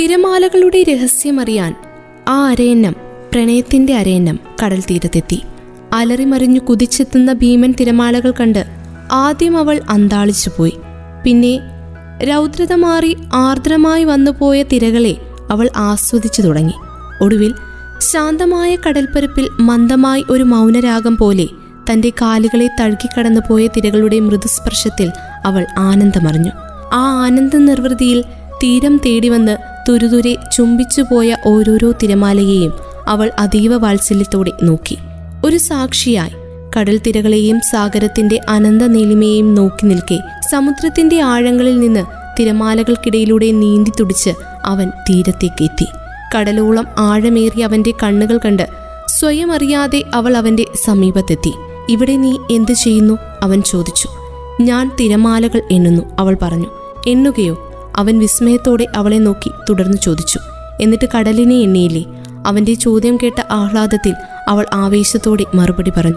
തിരമാലകളുടെ രഹസ്യമറിയാൻ ആ അരയന്നം പ്രണയത്തിന്റെ അരയന്നം കടൽ തീരത്തെത്തി. അലറിമറിഞ്ഞു കുതിച്ചെത്തുന്ന ഭീമൻ തിരമാലകൾ കണ്ട് ആദ്യം അവൾ അന്താളിച്ചുപോയി പിന്നെ രൗദ്രത മാറി ആർദ്രമായി വന്നുപോയ തിരകളെ അവൾ ആസ്വദിച്ചു തുടങ്ങി. ഒടുവിൽ ശാന്തമായ കടൽപ്പരപ്പിൽ മന്ദമായി ഒരു മൗനരാഗം പോലെ തന്റെ കാലുകളെ തഴുകിക്കടന്നു പോയ തിരകളുടെ മൃദുസ്പർശത്തിൽ അവൾ ആനന്ദമറിഞ്ഞു. ആ ആനന്ദ നിർവൃതിയിൽ തീരം തേടിവന്ന് തുരുതുരെ ചുംബിച്ചുപോയ ഓരോരോ തിരമാലയെയും അവൾ അതീവ വാത്സല്യത്തോടെ നോക്കി. ഒരു സാക്ഷിയായി കടൽ തിരകളെയും സാഗരത്തിന്റെ അനന്ത നീലിമയെയും നോക്കി നിൽക്കെ സമുദ്രത്തിന്റെ ആഴങ്ങളിൽ നിന്ന് തിരമാലകൾക്കിടയിലൂടെ നീന്തി തുടിച്ച് അവൻ തീരത്തേക്ക് എത്തി. കടലോളം ആഴമേറി അവന്റെ കണ്ണുകൾ കണ്ട് സ്വയം അറിയാതെ അവൾ അവന്റെ സമീപത്തെത്തി. ഇവിടെ നീ എന്തു ചെയ്യുന്നു? അവൻ ചോദിച്ചു. ഞാൻ തിരമാലകൾ എണ്ണുന്നു അവൾ പറഞ്ഞു. എണ്ണുകയോ? അവൻ വിസ്മയത്തോടെ അവളെ നോക്കി തുടർന്ന് ചോദിച്ചു. എന്നിട്ട് കടലിനെ എണ്ണിയില്ലേ? അവന്റെ ചോദ്യം കേട്ട ആഹ്ലാദത്തിൽ അവൾ ആവേശത്തോടെ മറുപടി പറഞ്ഞു.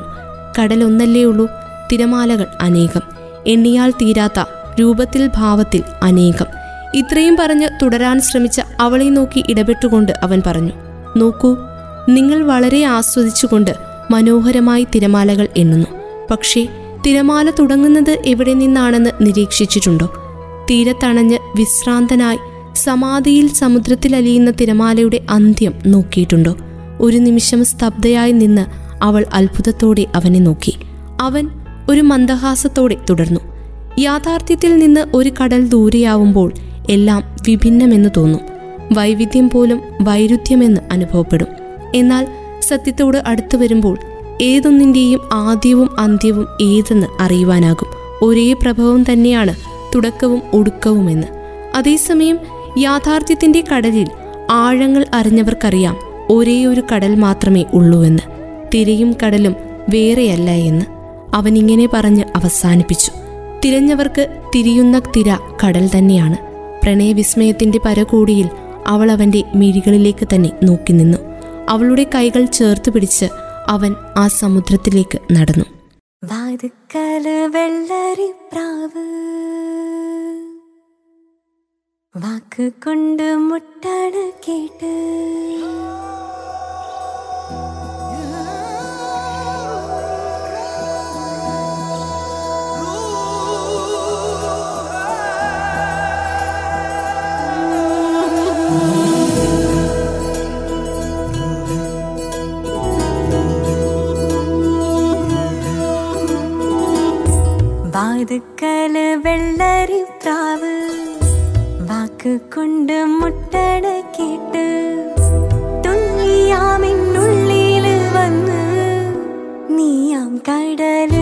കടലൊന്നല്ലേ ഉള്ളൂ? തിരമാലകൾ അനേകം. എണ്ണിയാൽ തീരാത്ത രൂപത്തിൽ ഭാവത്തിൽ അനേകം. ഇത്രയും പറഞ്ഞ് തുടരാൻ ശ്രമിച്ച അവളെ നോക്കി ഇടപെട്ടുകൊണ്ട് അവൻ പറഞ്ഞു. നോക്കൂ നിങ്ങൾ വളരെ ആസ്വദിച്ചുകൊണ്ട് മനോഹരമായി തിരമാലകൾ എണ്ണുന്നു. പക്ഷേ തിരമാല തുടങ്ങുന്നത് എവിടെ നിന്നാണെന്ന് നിരീക്ഷിച്ചിട്ടുണ്ടോ? തീരത്തണഞ്ഞ് വിശ്രാന്തനായി സമാധിയിൽ സമുദ്രത്തിൽ അലിയുന്ന തിരമാലയുടെ അന്ത്യം നോക്കിയിട്ടുണ്ടോ? ഒരു നിമിഷം സ്തബ്ധയായി നിന്ന് അവൾ അത്ഭുതത്തോടെ അവനെ നോക്കി. അവൻ ഒരു മന്ദഹാസത്തോടെ തുടർന്നു. യാഥാർത്ഥ്യത്തിൽ നിന്ന് ഒരു കടൽ ദൂരെയാവുമ്പോൾ എല്ലാം വിഭിന്നമെന്ന് തോന്നും. വൈവിധ്യം പോലും വൈരുദ്ധ്യമെന്ന് അനുഭവപ്പെടും. എന്നാൽ സത്യത്തോട് അടുത്തു വരുമ്പോൾ ഏതൊന്നിന്റെയും ആദ്യവും അന്ത്യവും ഏതെന്ന് അറിയുവാനാകും. ഒരേ പ്രഭവം തന്നെയാണ് തുടക്കവും ഒടുക്കവുമെന്ന്. അതേസമയം യാഥാർത്ഥ്യത്തിന്റെ കടലിൽ ആഴങ്ങൾ അറിഞ്ഞവർക്കറിയാം ഒരേ ഒരു കടൽ മാത്രമേ ഉള്ളൂവെന്ന്. തിരയും കടലും വേറെയല്ല എന്ന് അവനിങ്ങനെ പറഞ്ഞ് അവസാനിപ്പിച്ചു. തിരഞ്ഞവർക്ക് തിരിയുന്ന തിര കടൽ തന്നെയാണ്. പ്രണയവിസ്മയത്തിന്റെ പരകൂടിയിൽ അവൾ അവന്റെ മിഴികളിലേക്ക് തന്നെ നോക്കി നിന്നു അവളുടെ കൈകൾ ചേർത്ത് പിടിച്ച് അവൻ ആ സമുദ്രത്തിലേക്ക് നടന്നു. വാതുക്കൽ വെള്ളരി പ്രാവ് വാക്ക് കൊണ്ട് മുട്ടണ കേട്ട് വാതുക്കൽ വെള്ളരി പ്രാവ്. വാക്ക് കൊണ്ട് മുട്ടട കേട്ട് തുള്ളിയാമിന്നുള്ളിൽ വന്ന്. നീയാം കടൽ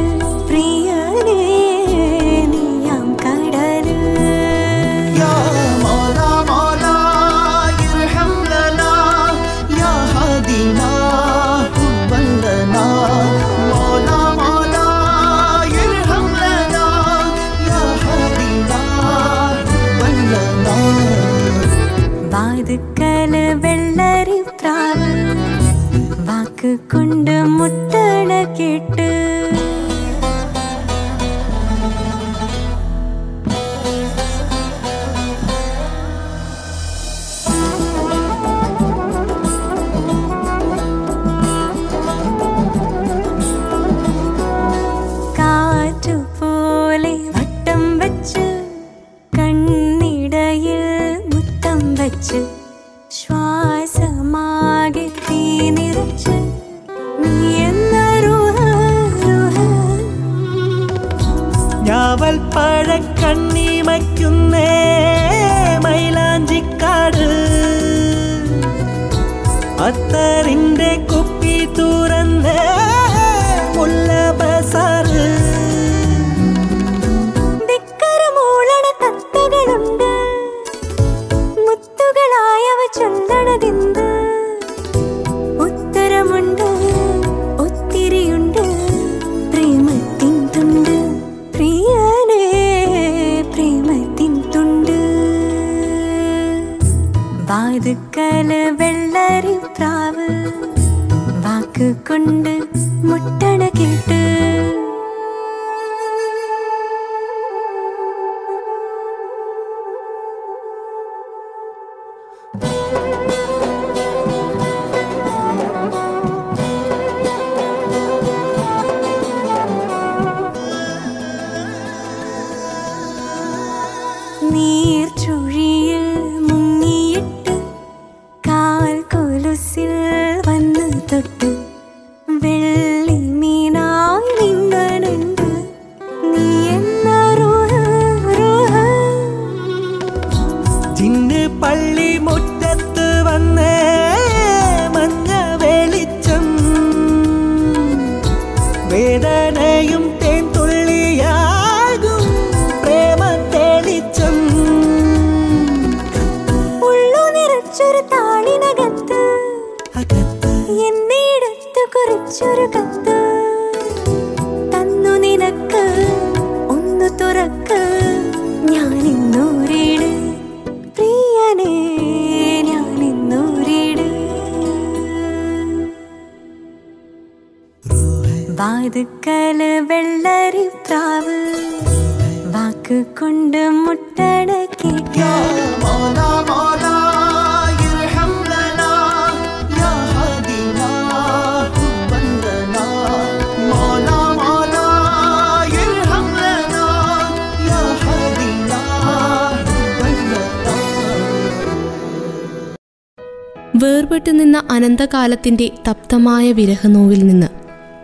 അനന്തകാലത്തിന്റെ തപ്തമായ വിരഹനോവിൽ നിന്ന്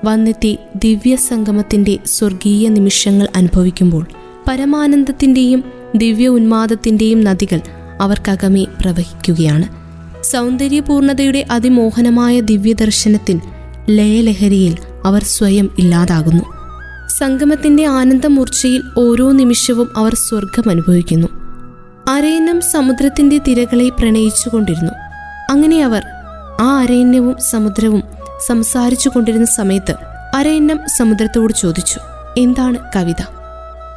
വന്നെത്തി ദിവ്യസംഗമത്തിന്റെ സ്വർഗീയ നിമിഷങ്ങൾ അനുഭവിക്കുമ്പോൾ പരമാനന്ദത്തിന്റെയും ദിവ്യ ഉന്മാദത്തിന്റെയും നദികൾ അവർക്കകമേ പ്രവഹിക്കുകയാണ്. സൗന്ദര്യപൂർണതയുടെ അതിമോഹനമായ ദിവ്യദർശനത്തിൽ ലയലഹരിയിൽ അവർ സ്വയം ഇല്ലാതാകുന്നു. സംഗമത്തിന്റെ ആനന്ദമൂർച്ചയിൽ ഓരോ നിമിഷവും അവർ സ്വർഗം അനുഭവിക്കുന്നു അരയനം സമുദ്രത്തിന്റെ തിരകളെ പ്രണയിച്ചുകൊണ്ടിരുന്നു. അങ്ങനെ അവർ ആ അരയന്യവും സമുദ്രവും സംസാരിച്ചു കൊണ്ടിരുന്ന സമയത്ത് അരയന്നം സമുദ്രത്തോട് ചോദിച്ചു എന്താണ് കവിത?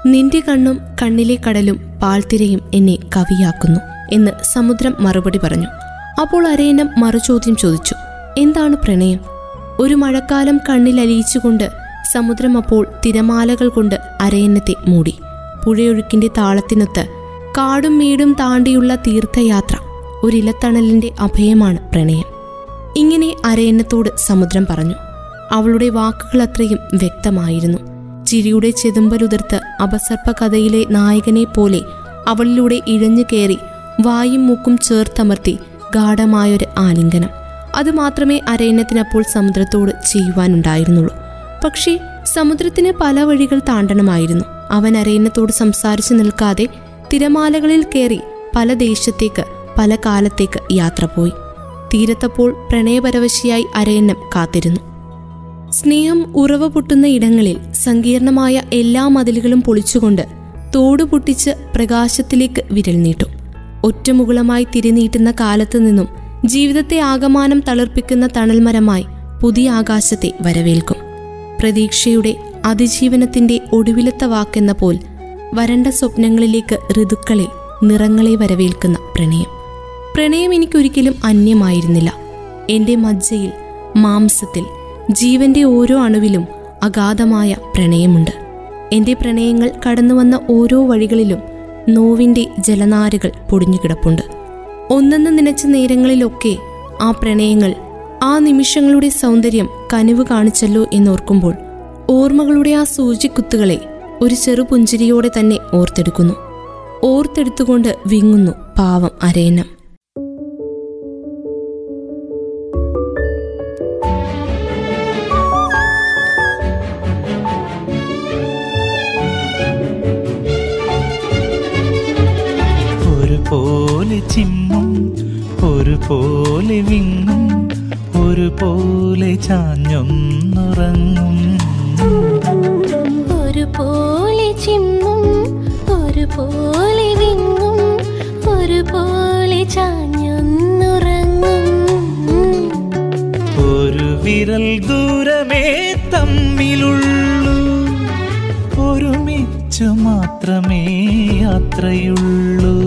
നിന്റെ കണ്ണും കണ്ണിലെ കടലും പാൽത്തിരയും എന്നെ കവിയാക്കുന്നു എന്ന് സമുദ്രം മറുപടി പറഞ്ഞു. അപ്പോൾ അരയന്നം മറുചോദ്യം ചോദിച്ചു എന്താണ് പ്രണയം? ഒരു മഴക്കാലം കണ്ണിലലിയിച്ചുകൊണ്ട് സമുദ്രം അപ്പോൾ തിരമാലകൾ കൊണ്ട് അരയന്നത്തെ മൂടി. പുഴയൊഴുക്കിന്റെ താളത്തിനൊത്ത് കാടും മേടും താണ്ടിയുള്ള തീർത്ഥയാത്ര. ഒരിലത്തണലിന്റെ അഭയമാണ് പ്രണയം. ഇങ്ങനെ അരയന്നത്തോട് സമുദ്രം പറഞ്ഞു. അവളുടെ വാക്കുകൾ അത്രയും വ്യക്തമായിരുന്നു. ചിരിയുടെ ചെതുമ്പലുതിർത്ത് അപസർപ്പ കഥയിലെ നായകനെ പോലെ അവളിലൂടെ ഇഴഞ്ഞു കയറി വായും മൂക്കും ചേർത്തമർത്തി ഗാഠമായൊരു ആലിംഗനം. അതുമാത്രമേ അരയന്നത്തിനപ്പോൾ സമുദ്രത്തോട് ചെയ്യുവാനുണ്ടായിരുന്നുള്ളൂ. പക്ഷേ സമുദ്രത്തിന് പല വഴികൾ താണ്ടണമായിരുന്നു. അവൻ അരയന്നത്തോട് സംസാരിച്ചു നിൽക്കാതെ തിരമാലകളിൽ കയറി പല ദേശത്തേക്ക് പല കാലത്തേക്ക് യാത്ര പോയി. തീരത്തപ്പോൾ പ്രണയപരവശിയായി അരയന്നം കാത്തിരുന്നു. സ്നേഹം ഉറവ പൊട്ടുന്ന ഇടങ്ങളിൽ സങ്കീർണമായ എല്ലാ മതിലുകളും പൊളിച്ചുകൊണ്ട് തോട് പൊട്ടിച്ച് പ്രകാശത്തിലേക്ക് വിരൽ നീട്ടും. ഒറ്റമുകുളമായി തിരിനീട്ടുന്ന കാലത്തു നിന്നും ജീവിതത്തെ ആകമാനം തളർപ്പിക്കുന്ന തണൽമരമായി പുതിയ ആകാശത്തെ വരവേൽക്കും. പ്രതീക്ഷയുടെ അതിജീവനത്തിന്റെ ഒടുവിലത്തെ വാക്കെന്ന പോൽ വരണ്ട സ്വപ്നങ്ങളിലേക്ക് ഋതുക്കളെ നിറങ്ങളെ വരവേൽക്കുന്ന പ്രണയം. പ്രണയം എനിക്കൊരിക്കലും അന്യമായിരുന്നില്ല. എന്റെ മജ്ജയിൽ മാംസത്തിൽ ജീവന്റെ ഓരോ അണുവിലും അഗാധമായ പ്രണയമുണ്ട്. എന്റെ പ്രണയങ്ങൾ കടന്നു വന്ന ഓരോ വഴികളിലും നോവിന്റെ ജലനാരുകൾ പൊടിഞ്ഞുകിടപ്പുണ്ട്. ഒന്നെന്ന് നനച്ച നേരങ്ങളിലൊക്കെ ആ പ്രണയങ്ങൾ ആ നിമിഷങ്ങളുടെ സൗന്ദര്യം കനിവ് കാണിച്ചല്ലോ എന്നോർക്കുമ്പോൾ ഓർമ്മകളുടെ ആ സൂചിക്കുത്തുകളെ ഒരു ചെറുപുഞ്ചിരിയോടെ തന്നെ ഓർത്തെടുക്കുന്നു. ഓർത്തെടുത്തുകൊണ്ട് വിങ്ങുന്നു പാവം അരയന്നം. പോലെ വിങ്ങും ഒരു പോലെ ചാഞ്ഞൊന്നുറങ്ങും. ഒരുപോലെ ചിമ്മും ഒരുപോലെ വിങ്ങും ഒരുപോലെ ചാഞ്ഞൊന്നുറങ്ങും. ഒരു വിരൽ ദൂരമേ തമ്മിലുള്ളൂ. ഒരുമിച്ചു മാത്രമേ യാത്രയുള്ളൂ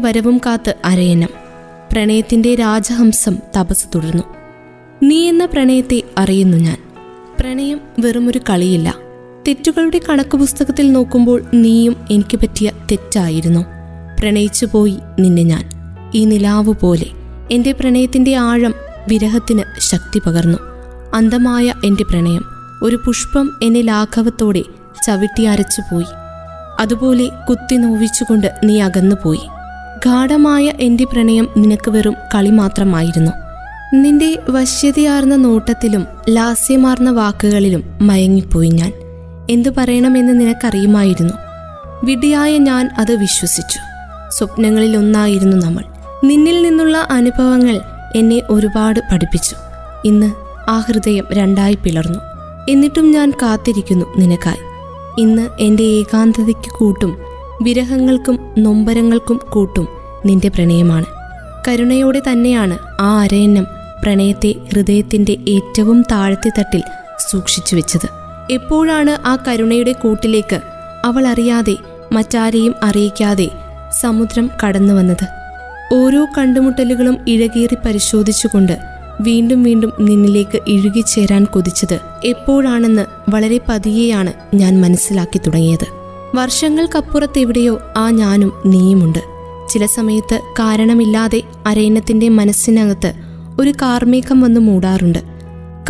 വരവും കാത്ത് അരയനം. പ്രണയത്തിന്റെ രാജഹംസം തപസ് തുടർന്നു. നീ എന്ന പ്രണയത്തെ അറിയുന്നു ഞാൻ. പ്രണയം വെറുമൊരു കളിയില്ല. തെറ്റുകളുടെ കണക്ക് പുസ്തകത്തിൽ നോക്കുമ്പോൾ നീയും എനിക്ക് പറ്റിയ തെറ്റായിരുന്നു. പ്രണയിച്ചു പോയി നിന്നെ ഞാൻ. ഈ നിലാവ് പോലെ എന്റെ പ്രണയത്തിന്റെ ആഴം വിരഹത്തിന് ശക്തി പകർന്നു. അന്തമായ എന്റെ പ്രണയം ഒരു പുഷ്പം എന്നെ ലാഘവത്തോടെ ചവിട്ടി അരച്ചുപോയി. അതുപോലെ കുത്തി നോവിച്ചുകൊണ്ട് നീ അകന്നുപോയി. ഗാഠമായ എന്റെ പ്രണയം നിനക്ക് വെറും കളി മാത്രമായിരുന്നു. നിന്റെ വശ്യതയാർന്ന നോട്ടത്തിലും ലാസ്യമാർന്ന വാക്കുകളിലും മയങ്ങിപ്പോയി ഞാൻ. എന്തു പറയണമെന്ന് നിനക്കറിയുമായിരുന്നു. വിടിയായ ഞാൻ അത് വിശ്വസിച്ചു. സ്വപ്നങ്ങളിൽ ഒന്നായിരുന്നു നമ്മൾ. നിന്നിൽ നിന്നുള്ള അനുഭവങ്ങൾ എന്നെ ഒരുപാട് പഠിപ്പിച്ചു. ഇന്ന് ആ ഹൃദയം രണ്ടായി പിളർന്നു. എന്നിട്ടും ഞാൻ കാത്തിരിക്കുന്നു നിനക്കായി. ഇന്ന് എന്റെ ഏകാന്തതയ്ക്ക് കൂട്ടും വിരഹങ്ങൾക്കും നൊമ്പരങ്ങൾക്കും കൂട്ടും നിന്റെ പ്രണയമാണ്. കരുണയോടെ തന്നെയാണ് ആ അരയന്നം പ്രണയത്തെ ഹൃദയത്തിന്റെ ഏറ്റവും താഴത്തെ തട്ടിൽ സൂക്ഷിച്ചു വെച്ചത്. എപ്പോഴാണ് ആ കരുണയുടെ കൂട്ടിലേക്ക് അവൾ അറിയാതെ മറ്റാരെയും അറിയിക്കാതെ സമുദ്രം കടന്നു വന്നത്? ഓരോ കണ്ടുമുട്ടലുകളും ഇഴകീറി പരിശോധിച്ചുകൊണ്ട് വീണ്ടും വീണ്ടും നിന്നിലേക്ക് ഇഴുകിച്ചേരാൻ കൊതിച്ചത് എപ്പോഴാണെന്ന് വളരെ പതിയെയാണ് ഞാൻ മനസ്സിലാക്കി തുടങ്ങിയത്. വർഷങ്ങൾക്കപ്പുറത്തെവിടെയോ ആ ഞാനും നീയുമുണ്ട്. ചില സമയത്ത് കാരണമില്ലാതെ അരയന്നത്തിന്റെ മനസ്സിനകത്ത് ഒരു കാർമേഘം വന്ന് മൂടാറുണ്ട്.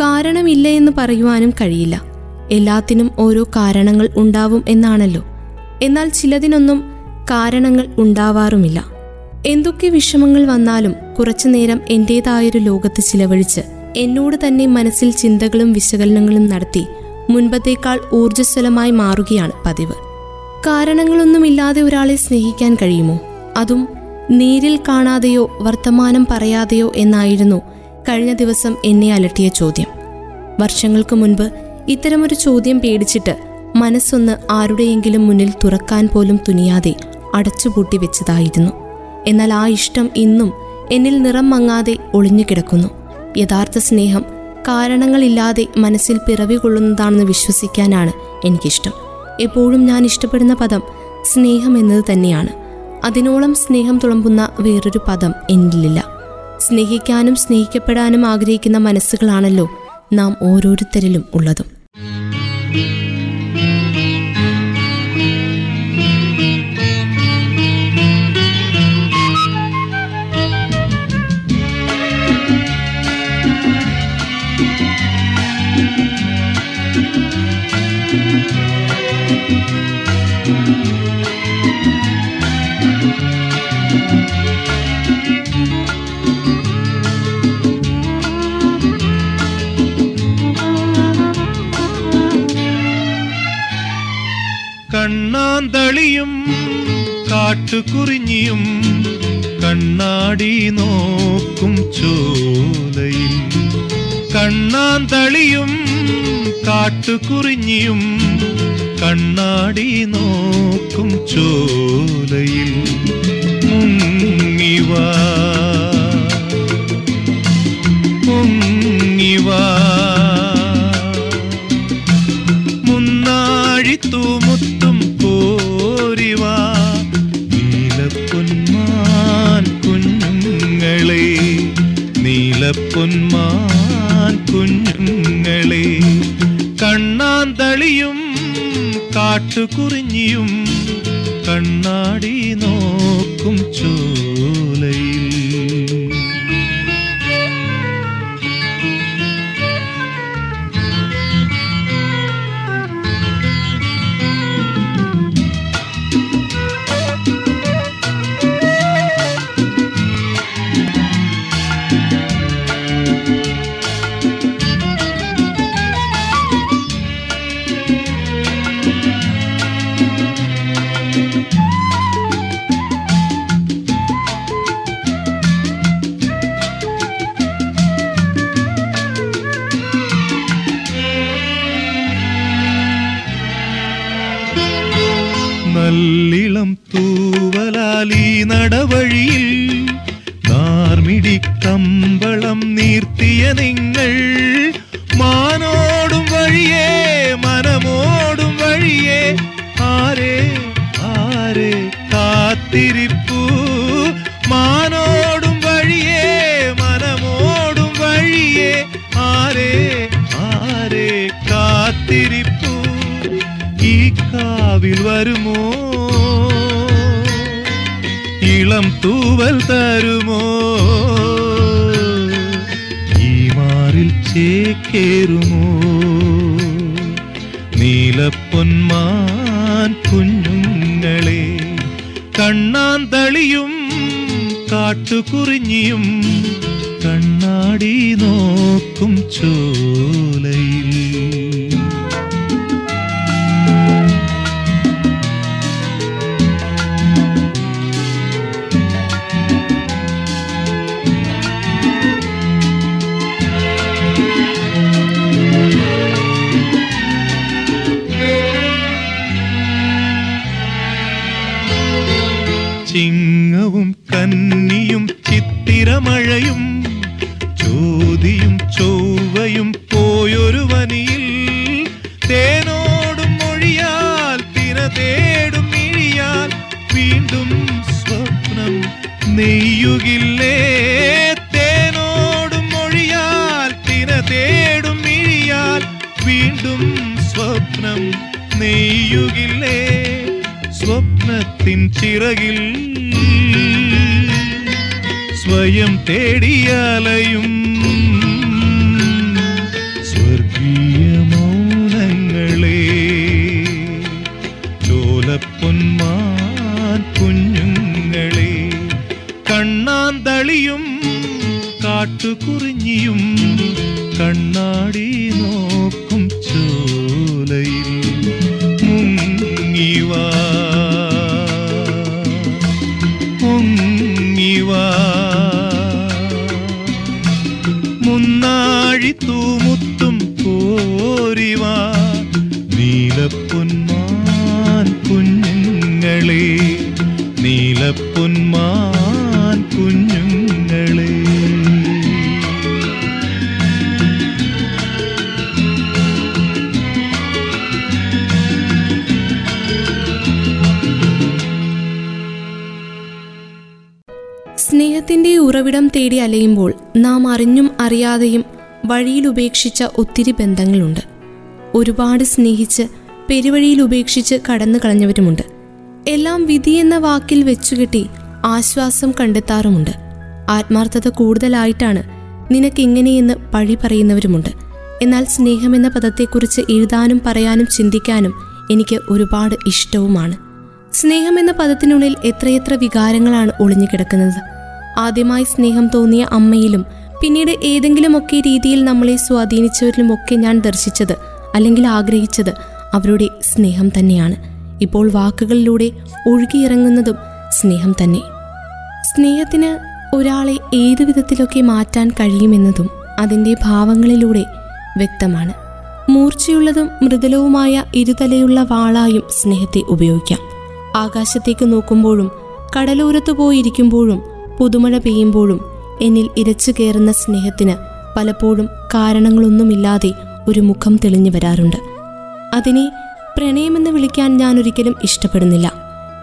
കാരണമില്ല എന്ന് പറയുവാനും കഴിയില്ല. എല്ലാത്തിനും ഓരോ കാരണങ്ങൾ ഉണ്ടാവും എന്നാണല്ലോ. എന്നാൽ ചിലതിനൊന്നും കാരണങ്ങൾ ഉണ്ടാവാറുമില്ല. എന്തൊക്കെ വിഷമങ്ങൾ വന്നാലും കുറച്ചു നേരം എന്റേതായൊരു ലോകത്ത് ചിലവഴിച്ച് എന്നോട് തന്നെ മനസ്സിൽ ചിന്തകളും വിശകലനങ്ങളും നടത്തി മുൻപത്തേക്കാൾ ഊർജസ്വലമായി മാറുകയാണ് പതിവ്. കാരണങ്ങളൊന്നുമില്ലാതെ ഒരാളെ സ്നേഹിക്കാൻ കഴിയുമോ? അതും നേരിൽ കാണാതെയോ വർത്തമാനം പറയാതെയോ എന്നായിരുന്നു കഴിഞ്ഞ ദിവസം എന്നെ അലട്ടിയ ചോദ്യം. വർഷങ്ങൾക്ക് മുൻപ് ഇത്തരമൊരു ചോദ്യം പേടിച്ചിട്ട് മനസ്സൊന്ന് ആരുടെയെങ്കിലും മുന്നിൽ തുറക്കാൻ പോലും തുനിയാതെ അടച്ചുപൂട്ടി വെച്ചതായിരുന്നു. എന്നാൽ ആ ഇഷ്ടം ഇന്നും എന്നിൽ നിറം മങ്ങാതെ ഒളിഞ്ഞുകിടക്കുന്നു യഥാർത്ഥ സ്നേഹം കാരണങ്ങളില്ലാതെ മനസ്സിൽ പിറവി കൊള്ളുന്നതാണെന്ന് വിശ്വസിക്കാനാണ് എനിക്കിഷ്ടം. എപ്പോഴും ഞാൻ ഇഷ്ടപ്പെടുന്ന പദം സ്നേഹം എന്നത് തന്നെയാണ്. അതിനോളം സ്നേഹം തുളമ്പുന്ന വേറൊരു പദം എന്നിലില്ല സ്നേഹിക്കാനും സ്നേഹിക്കപ്പെടാനും ആഗ്രഹിക്കുന്ന മനസ്സുകളാണല്ലോ നാം ഓരോരുത്തരിലും ഉള്ളതും. കണ്ണാന്തളിയും കാട്ടുകുറിഞ്ഞിയും കണ്ണാടി നോക്കും ചോലയിൽ. കണ്ണാന്തളിയും കാട്ടുകുറിഞ്ഞിയും കണ്ണാടി നോക്കും ചോലയിൽ. മുങ്ങിവാ മുങ്ങിവാ. നീലപ്പൊന്മാൻ കുഞ്ഞുങ്ങളെ കണ്ണാന്തളിയും കാട്ടുകുറിഞ്ഞിയും കണ്ണാടി നോക്കും ചോലയിൽ. கடவுள் തരുമോ? ഈ മാറിൽ ചേക്കേറുമോ? നീലപ്പൊന്മാൻ കുഞ്ഞുങ്ങളെ കണ്ണാന്തളിയും കാട്ടുകുറിഞ്ഞിയും ഉപേക്ഷിച്ച ഒത്തിരി ബന്ധങ്ങളുണ്ട്. ഒരുപാട് സ്നേഹിച്ച് പെരുവഴിയിൽ ഉപേക്ഷിച്ച് കടന്നു കളഞ്ഞവരുമുണ്ട്. എല്ലാം വിധി എന്ന വാക്കിൽ വെച്ചുകെട്ടി ആശ്വാസം കണ്ടെത്താറുമുണ്ട്. ആത്മാർത്ഥത കൂടുതലായിട്ടാണ് നിനക്കിങ്ങനെയെന്ന് പഴി പറയുന്നവരുമുണ്ട്. എന്നാൽ സ്നേഹമെന്ന പദത്തെക്കുറിച്ച് എഴുതാനും പറയാനും ചിന്തിക്കാനും എനിക്ക് ഒരുപാട് ഇഷ്ടവുമാണ്. സ്നേഹം എന്ന പദത്തിനുള്ളിൽ എത്രയെത്ര വികാരങ്ങളാണ് ഒളിഞ്ഞു കിടക്കുന്നത് ആദ്യമായി സ്നേഹം തോന്നിയ അമ്മയിലും പിന്നീട് ഏതെങ്കിലുമൊക്കെ രീതിയിൽ നമ്മളെ സ്വാധീനിച്ചവരിലുമൊക്കെ ഞാൻ ദർശിച്ചത് അല്ലെങ്കിൽ ആഗ്രഹിച്ചത് അവരുടെ സ്നേഹം തന്നെയാണ്. ഇപ്പോൾ വാക്കുകളിലൂടെ ഒഴുകിയിറങ്ങുന്നതും സ്നേഹം തന്നെ. സ്നേഹത്തിന് ഒരാളെ ഏതു വിധത്തിലൊക്കെ മാറ്റാൻ കഴിയുമെന്നതും അതിന്റെ ഭാവങ്ങളിലൂടെ വ്യക്തമാണ്. മൂർച്ചയുള്ളതും മൃദുലവുമായ ഇരുതലയുള്ള വാളായും സ്നേഹത്തെ ഉപയോഗിക്കാം. ആകാശത്തേക്ക് നോക്കുമ്പോഴും കടലോരത്ത് പോയിരിക്കുമ്പോഴും പുതുമഴ പെയ്യുമ്പോഴും എന്നിൽ ഇരച്ചു കയറുന്ന സ്നേഹത്തിന് പലപ്പോഴും കാരണങ്ങളൊന്നുമില്ലാതെ ഒരു മുഖം തെളിഞ്ഞു വരാറുണ്ട്. അതിനെ പ്രണയമെന്ന് വിളിക്കാൻ ഞാൻ ഒരിക്കലും ഇഷ്ടപ്പെടുന്നില്ല.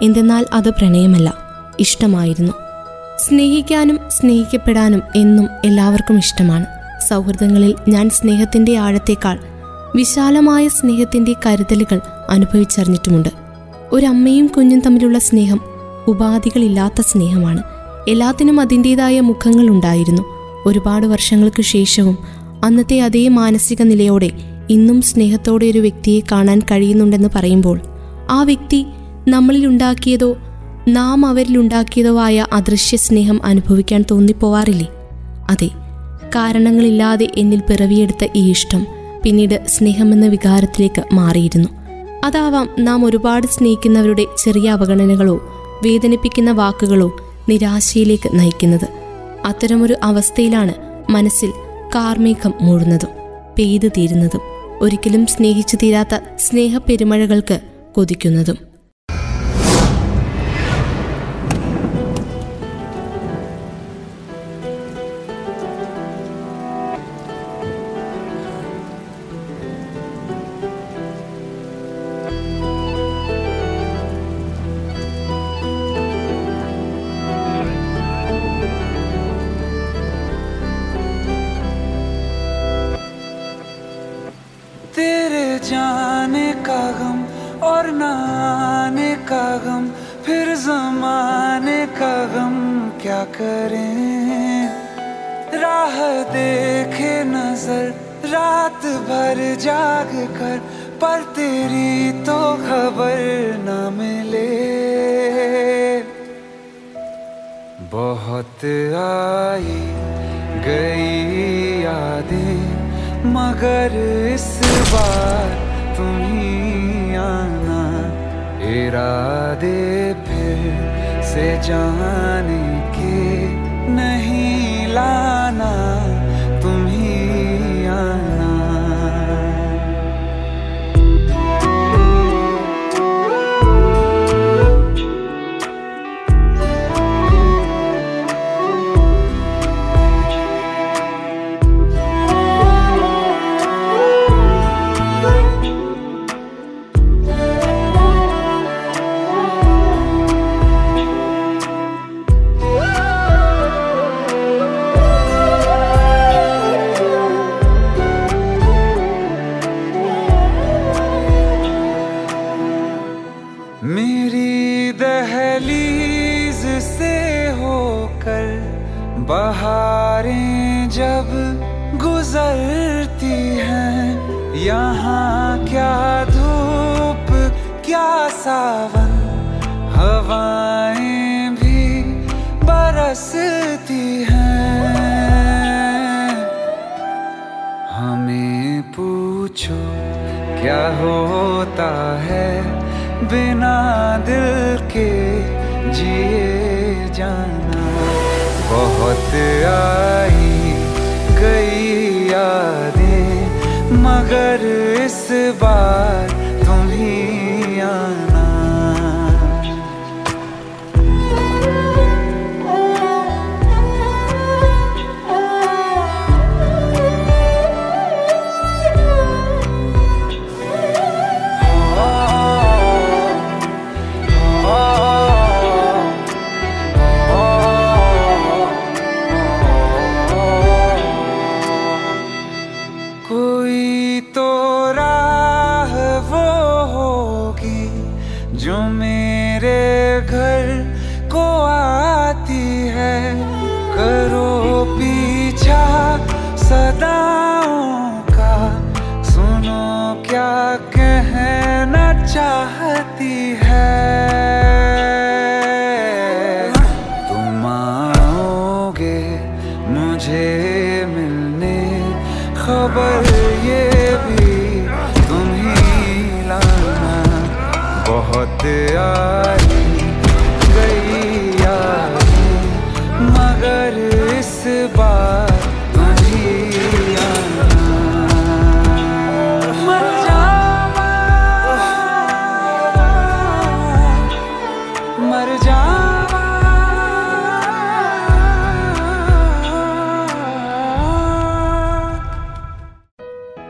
എന്തെന്നാൽ അത് പ്രണയമല്ല ഇഷ്ടമായിരുന്നു. സ്നേഹിക്കാനും സ്നേഹിക്കപ്പെടാനും എന്നും എല്ലാവർക്കും ഇഷ്ടമാണ്. സൗഹൃദങ്ങളിൽ ഞാൻ സ്നേഹത്തിന്റെ ആഴത്തേക്കാൾ വിശാലമായ സ്നേഹത്തിന്റെ കരുതലുകൾ അനുഭവിച്ചറിഞ്ഞിട്ടുമുണ്ട്. ഒരമ്മയും കുഞ്ഞും തമ്മിലുള്ള സ്നേഹം ഉപാധികളില്ലാത്ത സ്നേഹമാണ്. എല്ലാത്തിനും അതിന്റെതായ മുഖങ്ങളുണ്ടായിരുന്നു ഒരുപാട് വർഷങ്ങൾക്ക് ശേഷവും അന്നത്തെ അതേ മാനസിക നിലയോടെ ഇന്നും സ്നേഹത്തോടെ ഒരു വ്യക്തിയെ കാണാൻ കഴിയുന്നുണ്ടെന്ന് പറയുമ്പോൾ ആ വ്യക്തി നമ്മളിൽ ഉണ്ടാക്കിയതോ നാം അവരിലുണ്ടാക്കിയതോ ആയ അദൃശ്യ സ്നേഹം അനുഭവിക്കാൻ തോന്നിപ്പോവാറില്ലേ? അതെ കാരണങ്ങളില്ലാതെ എന്നിൽ പിറവിയെടുത്ത ഈ ഇഷ്ടം പിന്നീട് സ്നേഹമെന്ന വികാരത്തിലേക്ക് മാറിയിരുന്നു. അതാവാം നാം ഒരുപാട് സ്നേഹിക്കുന്നവരുടെ ചെറിയ അവഗണനകളോ വേദനിപ്പിക്കുന്ന വാക്കുകളോ നിരാശയിലേക്ക് നയിക്കുന്നത്. അത്തരമൊരു അവസ്ഥയിലാണ് മനസ്സിൽ കാർമേഘം മൂടുന്നതും പെയ്തു തീരുന്നതും. ഒരിക്കലും സ്നേഹിച്ചു തീരാത്ത സ്നേഹപ്പെരുമഴകൾക്ക് കൊതിക്കുന്നതും. बहारें जब गुजरती हैं, यहाँ क्या धूप, क्या सावन, हवाएँ भी बरसती हैं। हमें पूछो, क्या होता है बिना दिल के जिए जाना? बहुत आई गई यादें मगर इस बार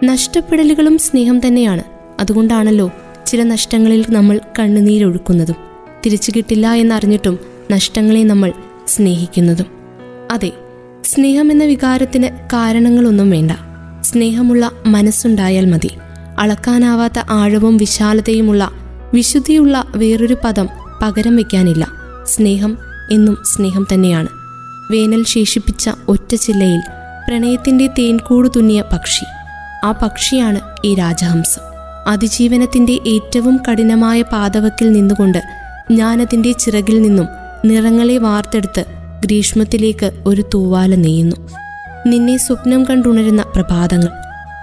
നഷ്ടപ്പെടലുകളും സ്നേഹം തന്നെയാണ്. അതുകൊണ്ടാണല്ലോ ചില നഷ്ടങ്ങളിൽ നമ്മൾ കണ്ണുനീരൊഴുക്കുന്നതും. തിരിച്ചു കിട്ടില്ല എന്നറിഞ്ഞിട്ടും നഷ്ടങ്ങളെ നമ്മൾ സ്നേഹിക്കുന്നതും. അതെ സ്നേഹം എന്ന വികാരത്തിന് കാരണങ്ങളൊന്നും വേണ്ട. സ്നേഹമുള്ള മനസ്സുണ്ടായാൽ മതി. അളക്കാനാവാത്ത ആഴവും വിശാലതയുമുള്ള വിശുദ്ധിയുള്ള വേറൊരു പദം പകരം വയ്ക്കാനില്ല സ്നേഹം എന്നും സ്നേഹം തന്നെയാണ്. വേനൽ ശേഷിപ്പിച്ച ഒറ്റ ചില്ലയിൽ പ്രണയത്തിന്റെ തേൻകൂട് തുന്നിയ പക്ഷി. ആ പക്ഷിയാണ് ഈ രാജഹംസം. അതിജീവനത്തിന്റെ ഏറ്റവും കഠിനമായ പാതവക്കിൽ നിന്നുകൊണ്ട് ഞാനതിന്റെ ചിറകിൽ നിന്നും നിറങ്ങളെ വാർത്തെടുത്ത് ഗ്രീഷ്മത്തിലേക്ക് ഒരു തൂവാല നെയ്യുന്നു. നിന്നെ സ്വപ്നം കണ്ടുണരുന്ന പ്രഭാതങ്ങൾ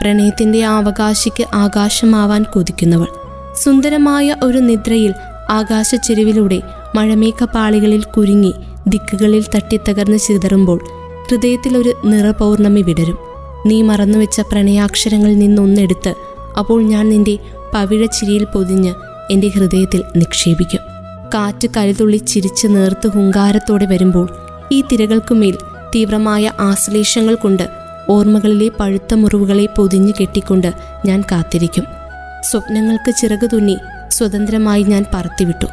പ്രണയത്തിന്റെ അവകാശിക്ക് ആകാശമാവാൻ കൊതിക്കുന്നവൾ. സുന്ദരമായ ഒരു നിദ്രയിൽ ആകാശച്ചെരുവിലൂടെ മഴമേക്കപ്പാളികളിൽ കുരുങ്ങി ദിക്കുകളിൽ തട്ടിത്തകർന്ന് ചിതറുമ്പോൾ ഹൃദയത്തിലൊരു നിറപൗർണമി വിടരും. നീ മറന്നു വെച്ച പ്രണയാക്ഷരങ്ങളിൽ നിന്നൊന്നെടുത്ത് അപ്പോൾ ഞാൻ നിന്റെ പവിഴ ചിരിയിൽ പൊതിഞ്ഞ് എന്റെ ഹൃദയത്തിൽ നിക്ഷേപിക്കും. കാറ്റ് കരുതുള്ളി ചിരിച്ച് നേർത്ത് ഹുങ്കാരത്തോടെ വരുമ്പോൾ ഈ തിരകൾക്കുമേൽ തീവ്രമായ ആശ്ലേഷങ്ങൾ കൊണ്ട് ഓർമ്മകളിലെ പഴുത്ത മുറിവുകളെ പൊതിഞ്ഞു കെട്ടിക്കൊണ്ട് ഞാൻ കാത്തിരിക്കും. സ്വപ്നങ്ങൾക്ക് ചിറകു തുന്നി സ്വതന്ത്രമായി ഞാൻ പറത്തിവിട്ടു.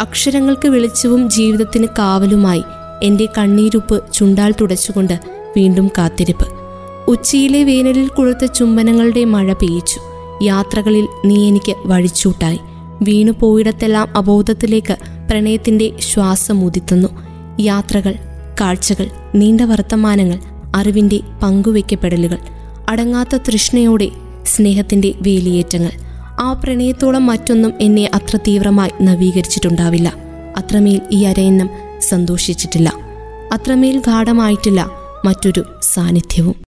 അക്ഷരങ്ങൾക്ക് വെളിച്ചവും ജീവിതത്തിന് കാവലുമായി എന്റെ കണ്ണീരുപ്പ് ചുണ്ടാൽ തുടച്ചുകൊണ്ട് വീണ്ടും കാത്തിരിപ്പ്. ഉച്ചയിലെ വേനലിൽ കൊളുത്ത ചുംബനങ്ങളുടെ മഴ പെയ്ച്ചു യാത്രകളിൽ നീ എനിക്ക് വഴിച്ചൂട്ടായി. വീണു പോയിടത്തെല്ലാം അബോധത്തിലേക്ക് പ്രണയത്തിന്റെ ശ്വാസം ഉദിത്തുന്നു യാത്രകൾ കാഴ്ചകൾ നീണ്ട വർത്തമാനങ്ങൾ അറിവിന്റെ പങ്കുവെക്കപ്പെടലുകൾ അടങ്ങാത്ത തൃഷ്ണയോടെ സ്നേഹത്തിന്റെ വേലിയേറ്റങ്ങൾ. ആ പ്രണയത്തോളം മറ്റൊന്നും എന്നെ അത്ര തീവ്രമായി നവീകരിച്ചിട്ടുണ്ടാവില്ല. അത്രമേൽ ഈ അരയന്നം സന്തോഷിച്ചിട്ടില്ല. അത്രമേൽ ഗാഠമായിട്ടില്ല മറ്റൊരു സാന്നിധ്യവും.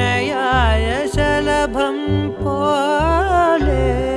याय शलभं पोले।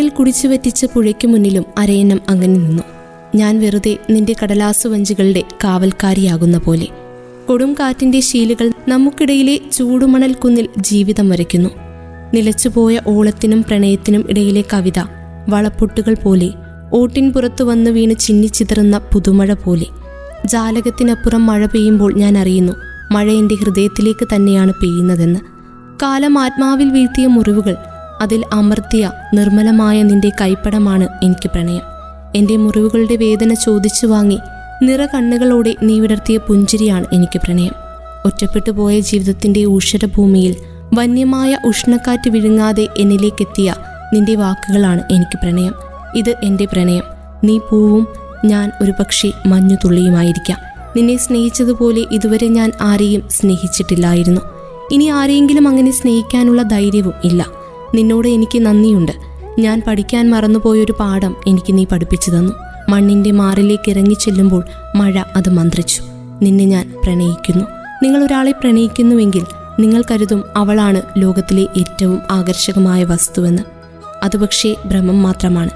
വേനൽ കുടിച്ചു വറ്റിച്ച പുഴയ്ക്ക് മുന്നിലും അരയന്നം അങ്ങനെ നിന്നു. ഞാൻ വെറുതെ നിന്റെ കടലാസു വഞ്ചികളുടെ കാവൽക്കാരിയാകുന്ന പോലെ. കൊടും കാറ്റിന്റെ ശീലുകൾ നമുക്കിടയിലെ ചൂടുമണൽ കുന്നിൽ ജീവിതം വരയ്ക്കുന്നു. നിലച്ചുപോയ ഓളത്തിനും പ്രണയത്തിനും ഇടയിലെ കവിത വളപ്പൊട്ടുകൾ പോലെ ഓട്ടിൻ പുറത്തു വന്ന് വീണ് ചിന്നിച്ചിതറുന്ന പുതുമഴ പോലെ. ജാലകത്തിനപ്പുറം മഴ പെയ്യുമ്പോൾ ഞാൻ അറിയുന്നു മഴ എന്റെ ഹൃദയത്തിലേക്ക് തന്നെയാണ് പെയ്യുന്നതെന്ന്. കാലം ആത്മാവിൽ വീഴ്ത്തിയ മുറിവുകൾ അതിൽ അമർത്തിയ നിർമ്മലമായ നിന്റെ കൈപ്പടമാണ് എനിക്ക് പ്രണയം. എന്റെ മുറിവുകളുടെ വേദന ചോദിച്ചു വാങ്ങി നിറ കണ്ണുകളോടെ നീ വിടർത്തിയ പുഞ്ചിരിയാണ് എനിക്ക് പ്രണയം. ഒറ്റപ്പെട്ടു പോയ ജീവിതത്തിന്റെ ഊഷരഭൂമിയിൽ വന്യമായ ഉഷ്ണക്കാറ്റ് വിഴുങ്ങാതെ എന്നിലേക്കെത്തിയ നിന്റെ വാക്കുകളാണ് എനിക്ക് പ്രണയം. ഇത് എന്റെ പ്രണയം. നീ പൂവും ഞാൻ ഒരു പക്ഷേ മഞ്ഞു തുള്ളിയുമായിരിക്കാം. നിന്നെ സ്നേഹിച്ചതുപോലെ ഇതുവരെ ഞാൻ ആരെയും സ്നേഹിച്ചിട്ടില്ലായിരുന്നു. ഇനി ആരെയെങ്കിലും അങ്ങനെ സ്നേഹിക്കാനുള്ള ധൈര്യവും ഇല്ല. നിന്നോട് എനിക്ക് നന്ദിയുണ്ട്. ഞാൻ പഠിക്കാൻ മറന്നുപോയൊരു പാഠം എനിക്ക് നീ പഠിപ്പിച്ചു തന്നു. മണ്ണിന്റെ മാറിലേക്ക് ഇറങ്ങിച്ചെല്ലുമ്പോൾ മഴ അത് മന്ത്രിച്ചു. നിന്നെ ഞാൻ പ്രണയിക്കുന്നു. നിങ്ങൾ ഒരാളെ പ്രണയിക്കുന്നുവെങ്കിൽ നിങ്ങൾ കരുതും അവളാണ് ലോകത്തിലെ ഏറ്റവും ആകർഷകമായ വസ്തുവെന്ന്. അത് പക്ഷേ ഭ്രമം മാത്രമാണ്.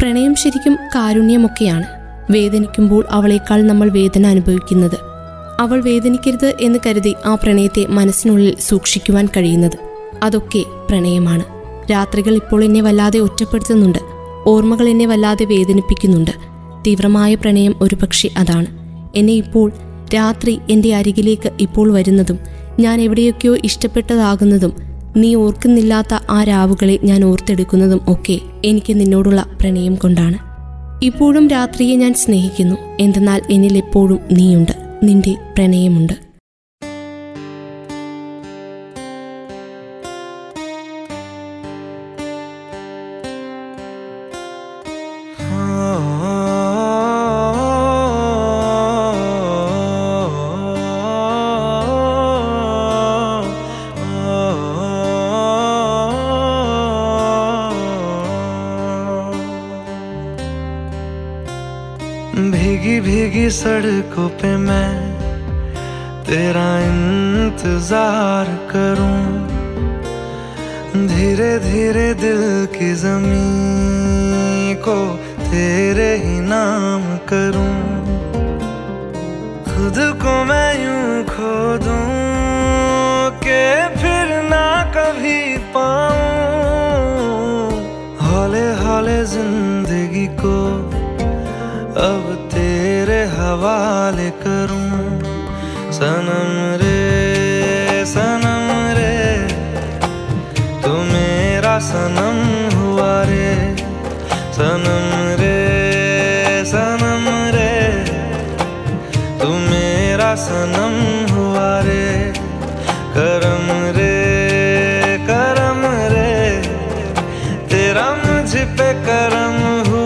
പ്രണയം ശരിക്കും കാരുണ്യമൊക്കെയാണ്. വേദനിക്കുമ്പോൾ അവളേക്കാൾ നമ്മൾ വേദന അനുഭവിക്കുന്നത്. അവൾ വേദനിക്കരുത് എന്ന് കരുതി ആ പ്രണയത്തെ മനസ്സിനുള്ളിൽ സൂക്ഷിക്കുവാൻ കഴിയുന്നത്. അതൊക്കെ പ്രണയമാണ്. രാത്രികൾ ഇപ്പോൾ എന്നെ വല്ലാതെ ഒറ്റപ്പെടുത്തുന്നുണ്ട്. ഓർമ്മകൾ എന്നെ വല്ലാതെ വേദനിപ്പിക്കുന്നുണ്ട്. തീവ്രമായ പ്രണയം ഒരുപക്ഷെ അതാണ്. എന്നെ ഇപ്പോൾ രാത്രി എന്റെ അരികിലേക്ക് ഇപ്പോൾ വരുന്നതും ഞാൻ എവിടെയൊക്കെയോ ഇഷ്ടപ്പെട്ടതാകുന്നതും നീ ഓർക്കുന്നില്ലാത്ത ആ രാവുകളെ ഞാൻ ഓർത്തെടുക്കുന്നതും ഒക്കെ എനിക്ക് നിന്നോടുള്ള പ്രണയം കൊണ്ടാണ്. ഇപ്പോഴും രാത്രിയെ ഞാൻ സ്നേഹിക്കുന്നു. എന്തെന്നാൽ എന്നിൽ എപ്പോഴും നീയുണ്ട്. നിന്റെ പ്രണയമുണ്ട്. मुझ पे करम हुआ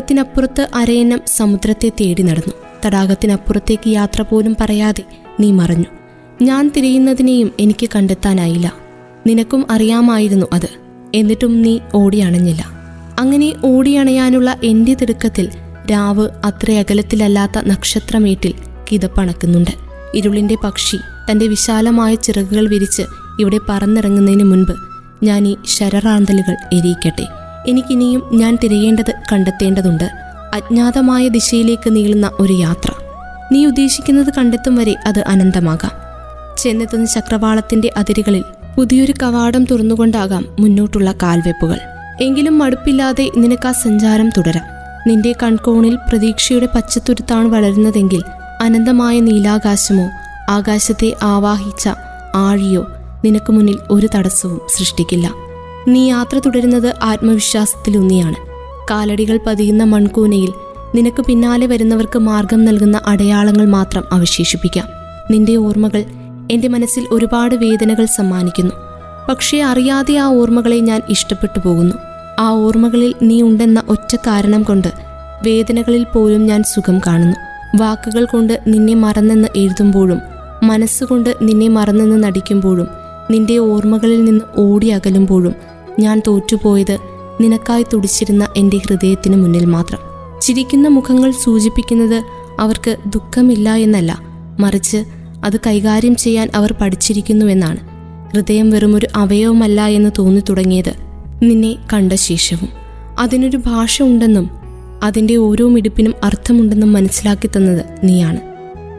തടാകത്തിനപ്പുറത്ത് അരയന്നം സമുദ്രത്തെ തേടി നടന്നു. തടാകത്തിനപ്പുറത്തേക്ക് യാത്ര പോലും പറയാതെ നീ മറഞ്ഞു. ഞാൻ തിരയുന്നതിനെയും എനിക്ക് കണ്ടെത്താനായില്ല. നിനക്കും അറിയാമായിരുന്നു അത്. എന്നിട്ടും നീ ഓടിയണഞ്ഞില്ല അങ്ങനെ ഓടിയണയാനുള്ള എന്റെ തിടുക്കത്തിൽ രാവ് അത്ര അകലത്തിലല്ലാത്ത നക്ഷത്രമേട്ടിൽ കിതപ്പണക്കുന്നുണ്ട്. ഇരുളിന്റെ പക്ഷി തന്റെ വിശാലമായ ചിറകുകൾ വിരിച്ച് ഇവിടെ പറന്നിറങ്ങുന്നതിന് മുൻപ് ഞാൻ ഈ ശരറാന്തലുകൾ എരിയിക്കട്ടെ. എനിക്കിനിയും ഞാൻ തിരയേണ്ടത് കണ്ടെത്തേണ്ടതുണ്ട്. അജ്ഞാതമായ ദിശയിലേക്ക് നീളുന്ന ഒരു യാത്ര. നീ ഉദ്ദേശിക്കുന്നത് കണ്ടെത്തും വരെ അത് അനന്തമാകാം. ചെന്നെത്തുന്ന ചക്രവാളത്തിന്റെ അതിരുകളിൽ പുതിയൊരു കവാടം തുറന്നുകൊണ്ടാകാം മുന്നോട്ടുള്ള കാൽവെപ്പുകൾ. എങ്കിലും മടുപ്പില്ലാതെ നിനക്ക് ആ സഞ്ചാരം തുടരാം. നിന്റെ കൺകോണിൽ പ്രതീക്ഷയുടെ പച്ചത്തുരുത്താണ് വളരുന്നതെങ്കിൽ അനന്തമായ നീലാകാശമോ ആകാശത്തെ ആവാഹിച്ച ആഴിയോ നിനക്ക് മുന്നിൽ ഒരു തടസ്സവും സൃഷ്ടിക്കില്ല. നീ യാത്ര തുടരുന്നത് ആത്മവിശ്വാസത്തിലൂന്നിയാണ്. കാലടികൾ പതിയുന്ന മൺകൂനയിൽ നിനക്ക് പിന്നാലെ വരുന്നവർക്ക് മാർഗം നൽകുന്ന അടയാളങ്ങൾ മാത്രം അവശേഷിപ്പിക്കാം. നിന്റെ ഓർമ്മകൾ എന്റെ മനസ്സിൽ ഒരുപാട് വേദനകൾ സമ്മാനിക്കുന്നു. പക്ഷേ അറിയാതെ ആ ഓർമ്മകളെ ഞാൻ ഇഷ്ടപ്പെട്ടു പോകുന്നു. ആ ഓർമ്മകളിൽ നീ ഉണ്ടെന്ന ഒറ്റ കാരണം കൊണ്ട് വേദനകളിൽ പോലും ഞാൻ സുഖം കാണുന്നു. വാക്കുകൾ കൊണ്ട് നിന്നെ മറന്നെന്ന് എഴുതുമ്പോഴും മനസ്സുകൊണ്ട് നിന്നെ മറന്നെന്ന് നടിക്കുമ്പോഴും നിന്റെ ഓർമ്മകളിൽ നിന്ന് ഓടി അകലുമ്പോഴും ഞാൻ തോറ്റുപോയത് നിനക്കായി തുടിച്ചിരുന്ന എന്റെ ഹൃദയത്തിന് മുന്നിൽ മാത്രം. ചിരിക്കുന്ന മുഖങ്ങൾ സൂചിപ്പിക്കുന്നത് അവർക്ക് ദുഃഖമില്ല എന്നല്ല. മറിച്ച് അത് കൈകാര്യം ചെയ്യാൻ അവർ പഠിച്ചിരിക്കുന്നുവെന്നാണ്. ഹൃദയം വെറുമൊരു അവയവമല്ല എന്ന് തോന്നി തുടങ്ങിയത് നിന്നെ കണ്ട ശേഷവും. അതിനൊരു ഭാഷ ഉണ്ടെന്നും അതിന്റെ ഓരോ മിടുപ്പിനും അർത്ഥമുണ്ടെന്നും മനസ്സിലാക്കി തന്നത് നീയാണ്.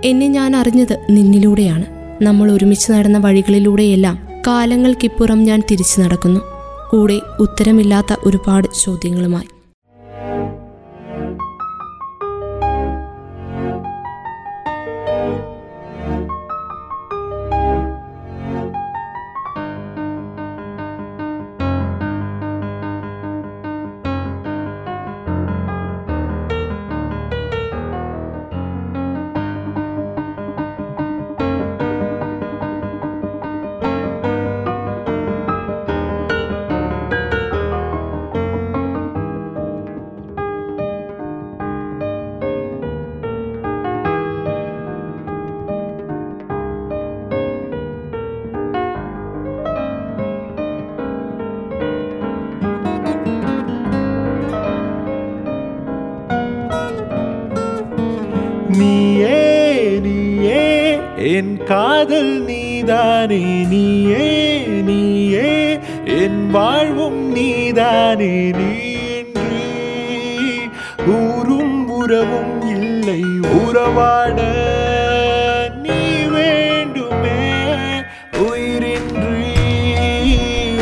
എന്നെ ഞാൻ അറിഞ്ഞത് നിന്നിലൂടെയാണ്. നമ്മൾ ഒരുമിച്ച് നടന്ന വഴികളിലൂടെയെല്ലാം കാലങ്ങൾക്കിപ്പുറം ഞാൻ തിരിച്ചു നടക്കുന്നു. കൂടെ ഉത്തരമില്ലാത്ത ഒരുപാട് ചോദ്യങ്ങളുമായി. நீதானே நீயே நீயே. என் வாழ்வும் நீதானே நீன்றி ஊரும் உறவும் இல்லை உறவாட நீ வேண்டுமே. உயிரின்றி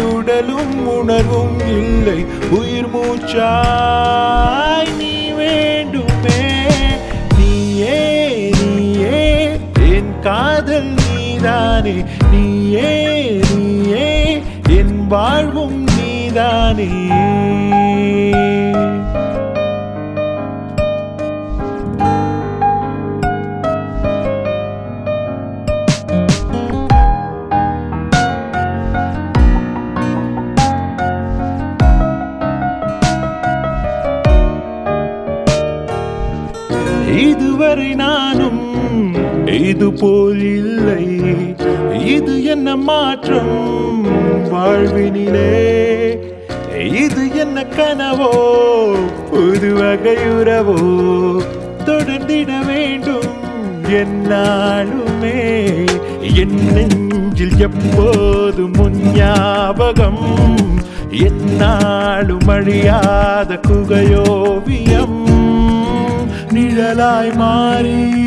உடலும் உணர்வும் இல்லை உயிர் மூச்சாய் நீதானே நீயே நீயே என் வாழ்வும் நீதானே. இதுவரை நானும் இது போல் இல்லை. இது என்ன மாற்றம் வாழ்வினிலே? இது என்ன கனவோ? புது வகையுறவோ? தொடர்ந்திட வேண்டும் என்னாலுமே. என் நெஞ்சில் எப்போது முன் ஞாபகம்? என்னாலும் அழியாத குகையோவியம். நிழலாய் மாறி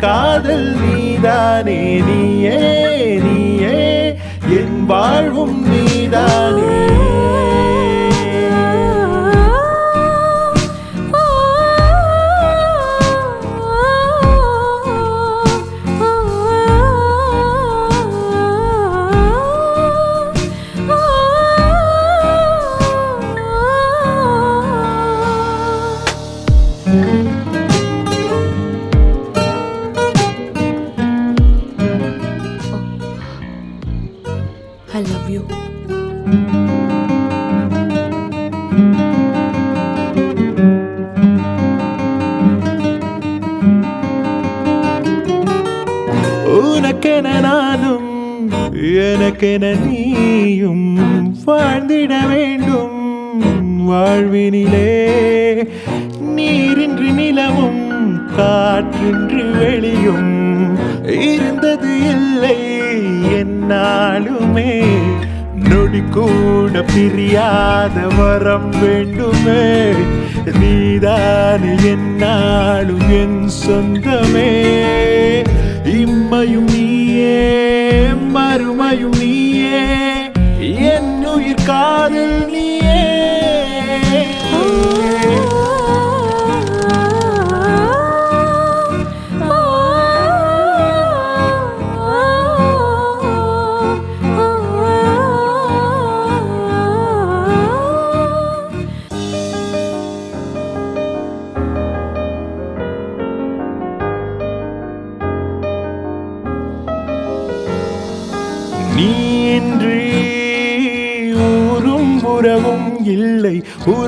காதல் நீதானே நீயே நீயே. என் வாழ்வும் நீதானே.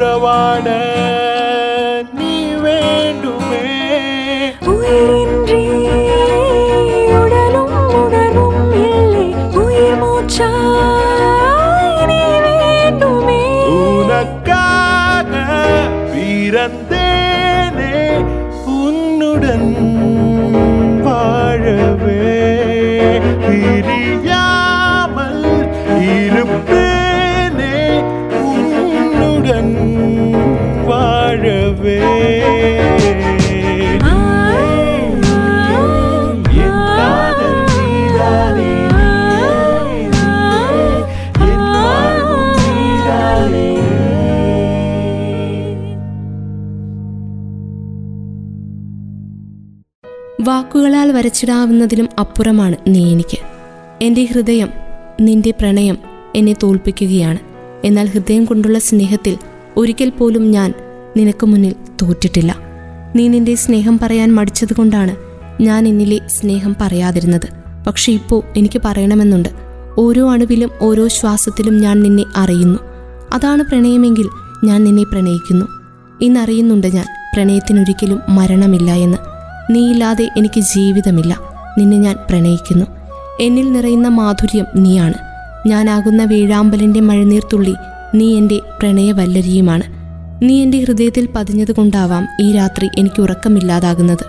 உறவான நீ வேண்டுமே. உயிரே വാക്കുകളാൽ വരച്ചിടാവുന്നതിലും അപ്പുറമാണ് നീ എനിക്ക്. എന്റെ ഹൃദയം നിന്റെ പ്രണയം എന്നെ തോൽപ്പിക്കുകയാണ്. എന്നാൽ ഹൃദയം കൊണ്ടുള്ള സ്നേഹത്തിൽ ഒരിക്കൽ പോലും ഞാൻ നിനക്ക് മുന്നിൽ തോറ്റിട്ടില്ല. നീ നിന്റെ സ്നേഹം പറയാൻ മടിച്ചതുകൊണ്ടാണ് ഞാൻ എന്നിലെ സ്നേഹം പറയാതിരുന്നത്. പക്ഷേ ഇപ്പോൾ എനിക്ക് പറയണമെന്നുണ്ട്. ഓരോ അണുവിലും ഓരോ ശ്വാസത്തിലും ഞാൻ നിന്നെ അറിയുന്നു. അതാണ് പ്രണയമെങ്കിൽ ഞാൻ നിന്നെ പ്രണയിക്കുന്നു. ഇന്നറിയുന്നുണ്ട് ഞാൻ പ്രണയത്തിനൊരിക്കലും മരണമില്ല എന്ന്. നീയില്ലാതെ എനിക്ക് ജീവിതമില്ല. നിന്നെ ഞാൻ പ്രണയിക്കുന്നു. എന്നിൽ നിറയുന്ന മാധുര്യം നീയാണ്. ഞാനാകുന്ന മഴനീർ തുള്ളി നീ എന്റെ പ്രണയവല്ലരിയുമാണ്. നീ എന്റെ ഹൃദയത്തിൽ പതിഞ്ഞതുകൊണ്ടാവാം ഈ രാത്രി എനിക്ക് ഉറക്കമില്ലാതാകുന്നത്.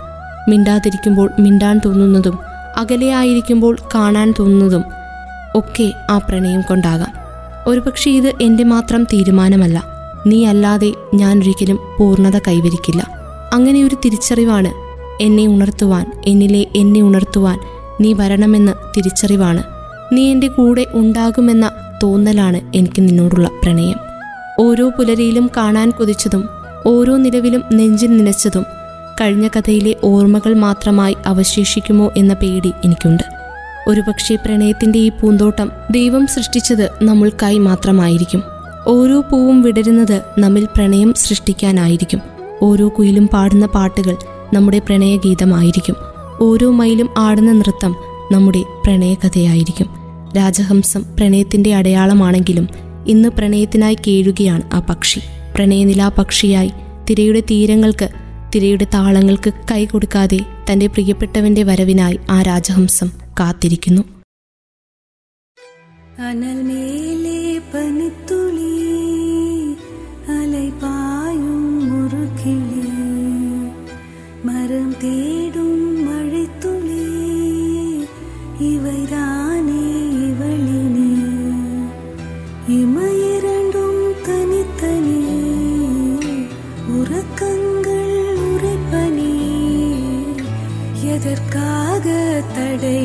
മിണ്ടാതിരിക്കുമ്പോൾ മിണ്ടാൻ തോന്നുന്നതും അകലെയായിരിക്കുമ്പോൾ കാണാൻ തോന്നുന്നതും ഒക്കെ ആ പ്രണയം കൊണ്ടാകാം. ഒരുപക്ഷെ ഇത് എന്റെ മാത്രം തീരുമാനമല്ല. നീ അല്ലാതെ ഞാനൊരിക്കലും പൂർണത കൈവരിക്കില്ല. അങ്ങനെ ഒരു തിരിച്ചറിവാണ് എന്നെ ഉണർത്തുവാൻ എന്നിലെ എന്നെ ഉണർത്തുവാൻ നീ വരണമെന്ന തിരിച്ചറിവാണ്. നീ എന്റെ കൂടെ ഉണ്ടാകുമെന്ന തോന്നലാണ് എനിക്ക് നിന്നോടുള്ള പ്രണയം. ഓരോ പുലരിയിലും കാണാൻ കൊതിച്ചതും ഓരോ നിലവിലും നെഞ്ചിൽ നിലച്ചതും കഴിഞ്ഞ കഥയിലെ ഓർമ്മകൾ മാത്രമായി അവശേഷിക്കുമോ എന്ന പേടി എനിക്കുണ്ട്. ഒരുപക്ഷെ പ്രണയത്തിന്റെ ഈ പൂന്തോട്ടം ദൈവം സൃഷ്ടിച്ചത് നമ്മൾക്കായി മാത്രമായിരിക്കും. ഓരോ പൂവും വിടരുന്നത് നമ്മിൽ പ്രണയം സൃഷ്ടിക്കാനായിരിക്കും. ഓരോ കുയിലും പാടുന്ന പാട്ടുകൾ നമ്മുടെ പ്രണയഗീതമായിരിക്കും. ഓരോ മൈലും ആടുന്ന നൃത്തം നമ്മുടെ പ്രണയകഥയായിരിക്കും. രാജഹംസം പ്രണയത്തിന്റെ അടയാളമാണെങ്കിലും ഇന്ന് പ്രണയത്തിനായി കേഴുകയാണ് ആ പക്ഷി. പ്രണയനിലാ പക്ഷിയായി തിരയുടെ തീരങ്ങൾക്ക് തിരയുടെ താളങ്ങൾക്ക് കൈ കൊടുക്കാതെ തന്റെ പ്രിയപ്പെട്ടവന്റെ വരവിനായി ആ രാജഹംസം കാത്തിരിക്കുന്നു. അനൽ മേലെ പനിത്തുളി தடை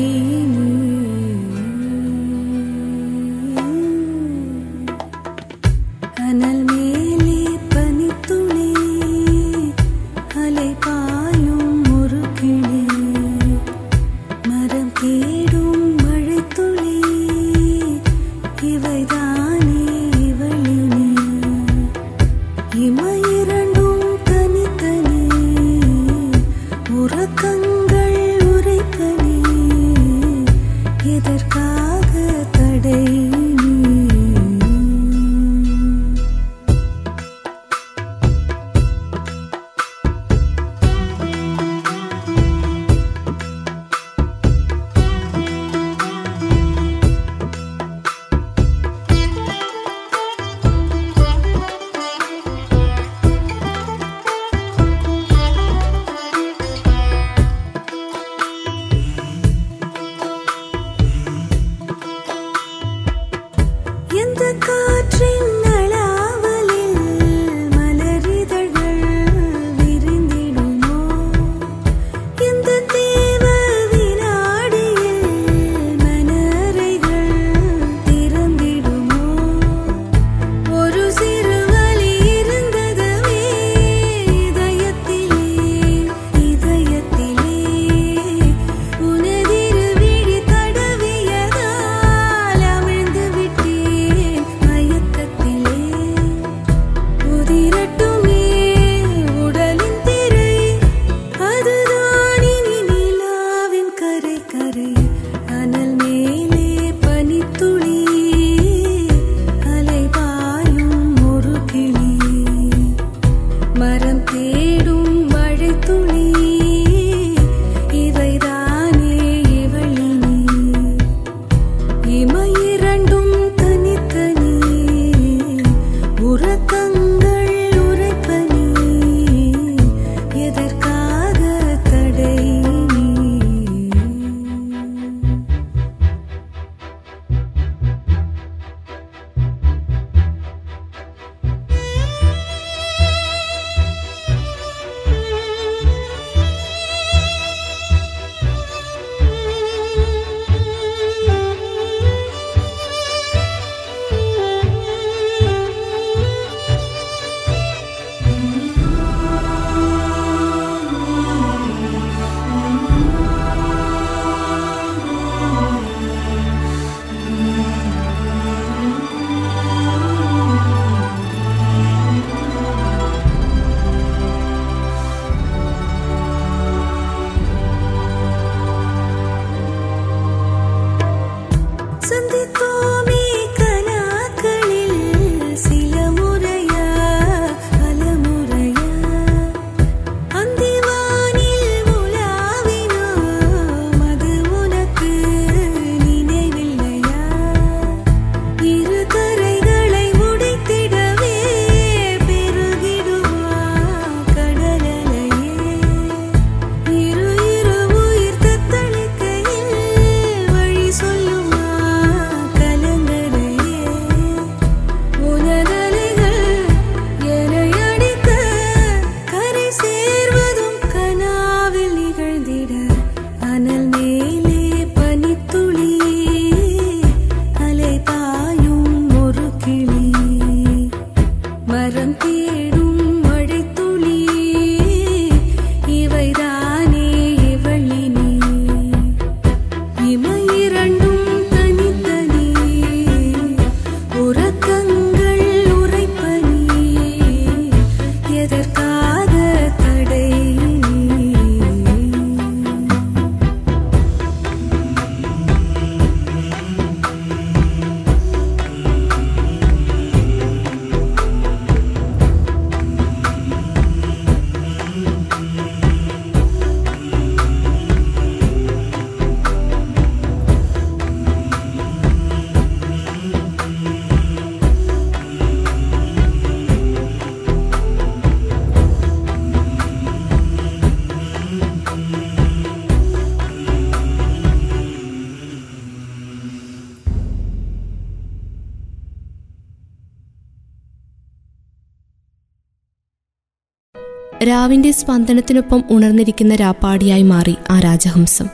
രാവിന്റെ സ്പന്ദനത്തിനൊപ്പം ഉണർന്നിരിക്കുന്ന രാപ്പാടിയായി മാറി ആ രാജഹംസം.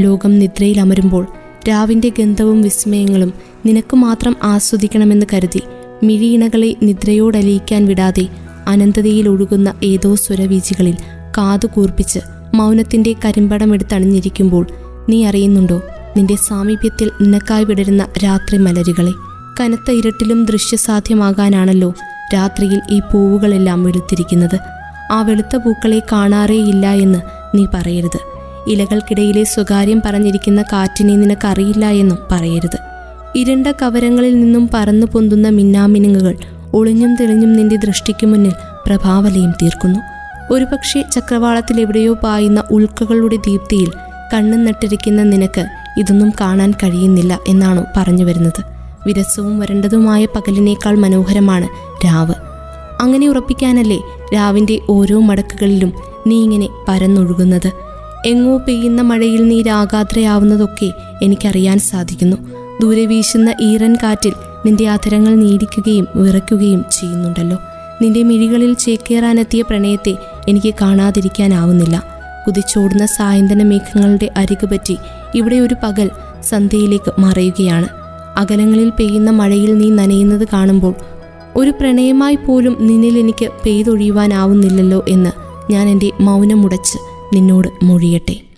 ലോകം നിദ്രയിൽ അമരുമ്പോൾ രാവിന്റെ ഗന്ധവും വിസ്മയങ്ങളും നിനക്ക് മാത്രം ആസ്വദിക്കണമെന്ന് കരുതി മിഴിയിണകളെ നിദ്രയോടലിയിക്കാൻ വിടാതെ അനന്തതയിൽ ഒഴുകുന്ന ഏതോ സ്വരവീചികളിൽ കാതു കൂർപ്പിച്ച് മൗനത്തിന്റെ കരിമ്പടമെടുത്തണിഞ്ഞിരിക്കുമ്പോൾ നീ അറിയുന്നുണ്ടോ? നിന്റെ സാമീപ്യത്തിൽ നിനക്കായി വിടരുന്ന രാത്രി മലരുകളെ. കനത്ത ഇരുട്ടിലും ദൃശ്യസാധ്യമാകാനാണല്ലോ രാത്രിയിൽ ഈ പൂവുകളെല്ലാം വെളുത്തിരിക്കുന്നത്. ആ വെളുത്ത പൂക്കളെ കാണാറേയില്ല എന്ന് നീ പറയരുത്. ഇലകൾക്കിടയിലെ സ്വകാര്യം പറഞ്ഞിരിക്കുന്ന കാറ്റിനെ നിനക്കറിയില്ല എന്നും പറയരുത്. ഇരുണ്ട കവരങ്ങളിൽ നിന്നും പറന്നു പൊന്തുന്ന മിന്നാമിനുങ്ങുകൾ ഒളിഞ്ഞും തെളിഞ്ഞും നിന്റെ ദൃഷ്ടിക്ക് മുന്നിൽ പ്രഭാവലയം തീർക്കുന്നു. ഒരുപക്ഷെ ചക്രവാളത്തിൽ എവിടെയോ പായുന്ന ഉൾക്കകളുടെ ദീപ്തിയിൽ കണ്ണും നട്ടിരിക്കുന്ന നിനക്ക് ഇതൊന്നും കാണാൻ കഴിയുന്നില്ല എന്നാണോ പറഞ്ഞു വരുന്നത്. വിരസവും വരണ്ടതുമായ പകലിനേക്കാൾ മനോഹരമാണ് രാവ്. അങ്ങനെ ഉറപ്പിക്കാനല്ലേ രാവിന്റെ ഓരോ മടക്കുകളിലും നീ ഇങ്ങനെ പരന്നൊഴുകുന്നത്? എങ്ങോ പെയ്യുന്ന മഴയിൽ നീ രാഗാദ്രയാവുന്നതൊക്കെ എനിക്കറിയാൻ സാധിക്കുന്നു. ദൂരെ വീശുന്ന ഈറൻ കാറ്റിൽ നിന്റെ അധരങ്ങൾ നീടിക്കുകയും വിറയ്ക്കുകയും ചെയ്യുന്നുണ്ടല്ലോ. നിന്റെ മിഴികളിൽ ചേക്കേറാനെത്തിയ പ്രണയത്തെ എനിക്ക് കാണാതിരിക്കാനാവുന്നില്ല. കുതിച്ചോടുന്ന സായന്തന മേഘങ്ങളുടെ അരികു പറ്റി ഇവിടെ ഒരു പകൽ സന്ധ്യയിലേക്ക് മറയുകയാണ്. അകലങ്ങളിൽ പെയ്യുന്ന മഴയിൽ നീ നനയുന്നത് കാണുമ്പോൾ ഒരു പ്രണയമായി പോലും നിന്നിൽ എനിക്ക് പെയ്തൊഴിയുവാനാവുന്നില്ലല്ലോ എന്ന് ഞാൻ എന്റെ മൗനമുടച്ച് നിന്നോട് മൊഴിയട്ടെ.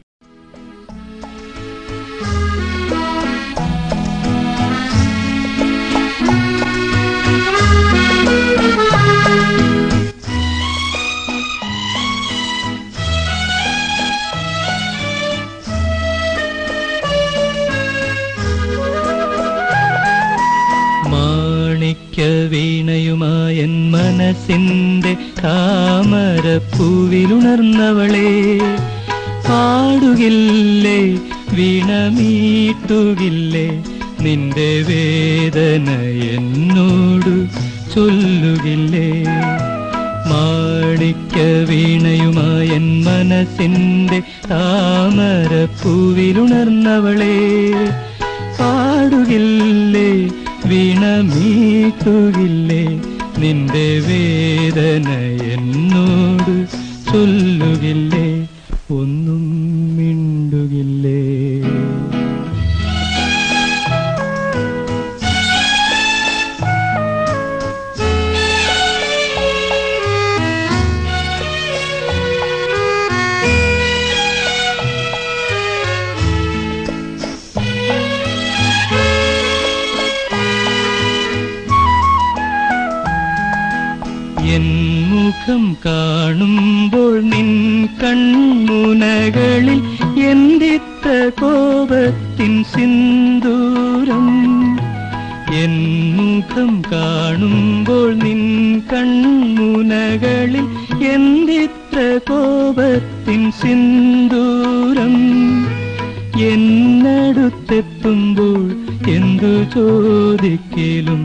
മനസ്സിന്റെ താമരപ്പൂവിലുണർന്നവളെ പാടുകില്ലേ വീണമീട്ടുകില്ലേ നിന്റെ വേദന എന്നോട് ചൊല്ലുകില്ലേ. മാണിക്ക വീണയുമായൻ മനസ്സിന്റെ താമരപ്പൂവിലുണർന്നവളെ പാടുകില്ലേ വീണമീട്ടുകില്ലേ നിന്റെ വേദന എന്നോട് ചൊല്ലുകില്ലേ? ഒന്നും കാണുമ്പോൾ നിൻ കൺമുനകളിൽ എന്തിത്ത കോപത്തിൻ സിന്ദൂരം എൻ മുഖം കാണുമ്പോൾ നിൻ കൺമുനകളിൽ എന്തിത്ര കോപത്തിൻ സിന്ദൂരം എന്നടുത്തെത്തുമ്പോൾ എന്തു ചോദിക്കലും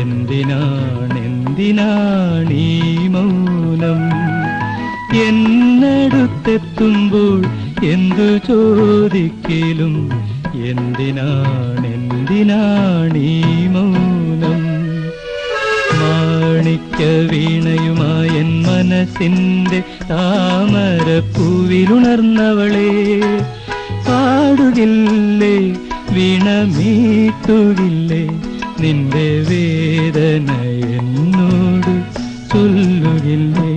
എന്തിനാണെന്തിനാണീ മൗനം എന്നടുത്തെത്തുമ്പോൾ എന്തു ചോദിക്കലും? എന്തിനാണ് എന്തിനാണീ മൗനം? മാണിക്ക വീണയുമായൻ മനസ്സിന്റെ താമരപ്പൂവിലുണർന്നവളെ പാടുകില്ലേ വീണ മീട്ടുകില്ലേ നിന്റെ വേദന എന്നോട് വിരിഞ്ഞല്ലോ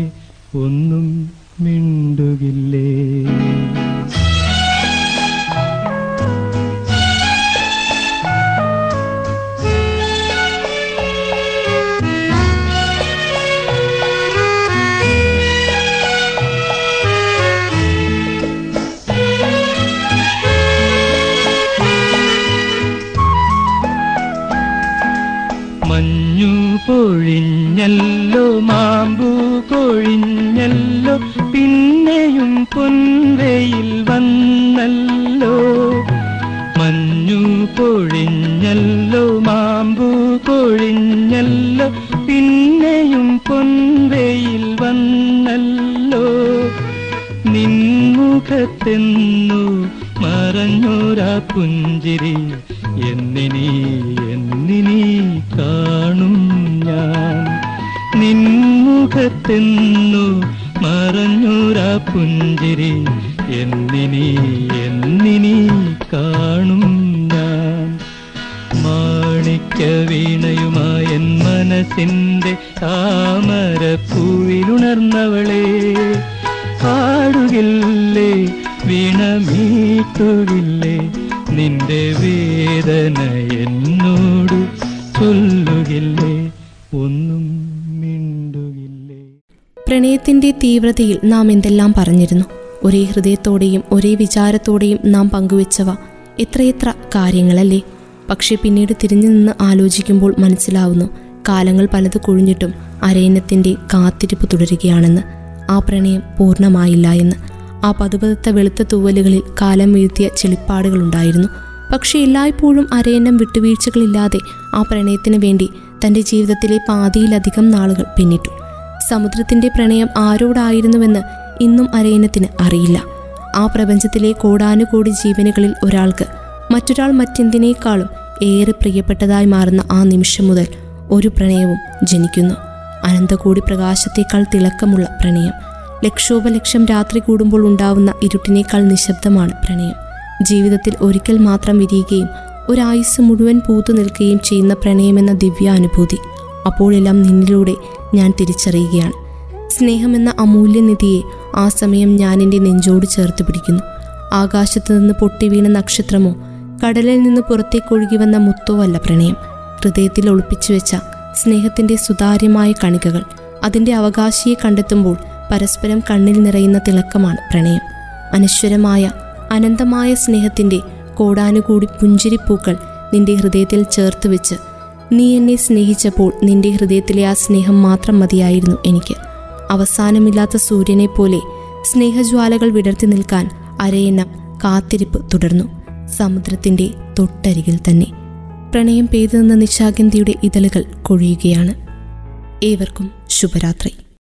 പൊൻവെയിൽ വന്നല്ലോ. മഞ്ഞു പൊഴിഞ്ഞല്ലോ മാമ്പു പൊഴിഞ്ഞല്ലോ പിന്നെയും പൊൻവെയിൽ വന്നല്ലോ. നിൻമുഖത്തെന്നു മറഞ്ഞോരാ പുഞ്ചിരി എന്നിനി എന്നിനി കാണും ഞാൻ. നിൻമുഖത്തെന്നു മറഞ്ഞോരാ പുഞ്ചിരി എന്നിനി എന്നിനി കാണും ഞാൻ. മാണിക്യ വീണയുമായൻ മനസ്സിന്റെ താമരപ്പൂവിലുണർന്നവളെ പാടുകില്ലേ വീണമീട്ടുകില്ലേ നിന്റെ വേദന എന്നോട് ചൊല്ലുകില്ലേ ഒന്നും പ്രണയത്തിന്റെ തീവ്രതയിൽ നാം എന്തെല്ലാം പറഞ്ഞിരുന്നു? ഒരേ ഹൃദയത്തോടെയും ഒരേ വിചാരത്തോടെയും നാം പങ്കുവെച്ചവ എത്രയെത്ര കാര്യങ്ങളല്ലേ? പക്ഷേ പിന്നീട് തിരിഞ്ഞു നിന്ന് ആലോചിക്കുമ്പോൾ മനസ്സിലാവുന്നു കാലങ്ങൾ പലത് കൊഴിഞ്ഞിട്ടും അരയനത്തിന്റെ കാത്തിരിപ്പ് തുടരുകയാണെന്ന്. ആ പ്രണയം പൂർണമായില്ല എന്ന്. ആ പതുപതുത്ത വെളുത്ത തൂവലുകളിൽ കാലം വീഴ്ത്തിയ ചെളിപ്പാടുകളുണ്ടായിരുന്നു. പക്ഷേ എല്ലായ്പ്പോഴും അരയന്നം വിട്ടുവീഴ്ചകളില്ലാതെ ആ പ്രണയത്തിന് വേണ്ടി തന്റെ ജീവിതത്തിലെ പാതിയിലധികം നാളുകൾ പിന്നിട്ടു. സമുദ്രത്തിന്റെ പ്രണയം ആരോടായിരുന്നുവെന്ന് ഇന്നും അരയനത്തിന് അറിയില്ല. ആ പ്രപഞ്ചത്തിലെ കോടാനുകോടി ജീവനുകളിൽ ഒരാൾക്ക് മറ്റൊരാൾ മറ്റെന്തിനേക്കാളും ഏറെ പ്രിയപ്പെട്ടതായി മാറുന്ന ആ നിമിഷം മുതൽ ഒരു പ്രണയവും ജനിക്കുന്നു. അനന്തകോടി പ്രകാശത്തേക്കാൾ തിളക്കമുള്ള പ്രണയം. ലക്ഷോപലക്ഷം രാത്രി കൂടുമ്പോൾ ഉണ്ടാവുന്ന ഇരുട്ടിനേക്കാൾ നിശബ്ദമാണ് പ്രണയം. ജീവിതത്തിൽ ഒരിക്കൽ മാത്രം വിരിയുകയും ഒരായുസ് മുഴുവൻ പൂത്തു നിൽക്കുകയും ചെയ്യുന്ന പ്രണയമെന്ന ദിവ്യാനുഭൂതി. അപ്പോഴെല്ലാം നിന്നിലൂടെ ഞാൻ തിരിച്ചറിയുകയാണ്. സ്നേഹമെന്ന അമൂല്യനിധിയെ ആ സമയം ഞാൻ എന്റെ നെഞ്ചോട് ചേർത്ത് പിടിക്കുന്നു. ആകാശത്തു നിന്ന് പൊട്ടിവീണ നക്ഷത്രമോ കടലിൽ നിന്ന് പുറത്തേക്ക് ഒഴുകി വന്ന മുത്തോ അല്ല പ്രണയം. ഹൃദയത്തിൽ ഒളിപ്പിച്ചു വെച്ച സ്നേഹത്തിന്റെ സുതാര്യമായ കണികകൾ അതിന്റെ അവകാശിയെ കണ്ടെത്തുമ്പോൾ പരസ്പരം കണ്ണിൽ നിറയുന്ന തിളക്കമാണ് പ്രണയം. അനശ്വരമായ അനന്തമായ സ്നേഹത്തിന്റെ കോടാനുകൂടി പുഞ്ചിരിപ്പൂക്കൾ നിന്റെ ഹൃദയത്തിൽ ചേർത്ത് വെച്ച് നീ എന്നെ സ്നേഹിച്ചപ്പോൾ നിന്റെ ഹൃദയത്തിലെ ആ സ്നേഹം മാത്രം മതിയായിരുന്നു എനിക്ക്. അവസാനമില്ലാത്ത സൂര്യനെ പോലെ സ്നേഹജ്വാലകൾ വിടർത്തി നിൽക്കാൻ അരയന്നം കാത്തിരിപ്പ് തുടർന്നു. സമുദ്രത്തിന്റെ തൊട്ടരികിൽ തന്നെ പ്രണയം പെയ്തു നിന്ന നിശാഗന്ധിയുടെ ഇതളുകൾ കൊഴിയുകയാണ്. ഏവർക്കും ശുഭരാത്രി.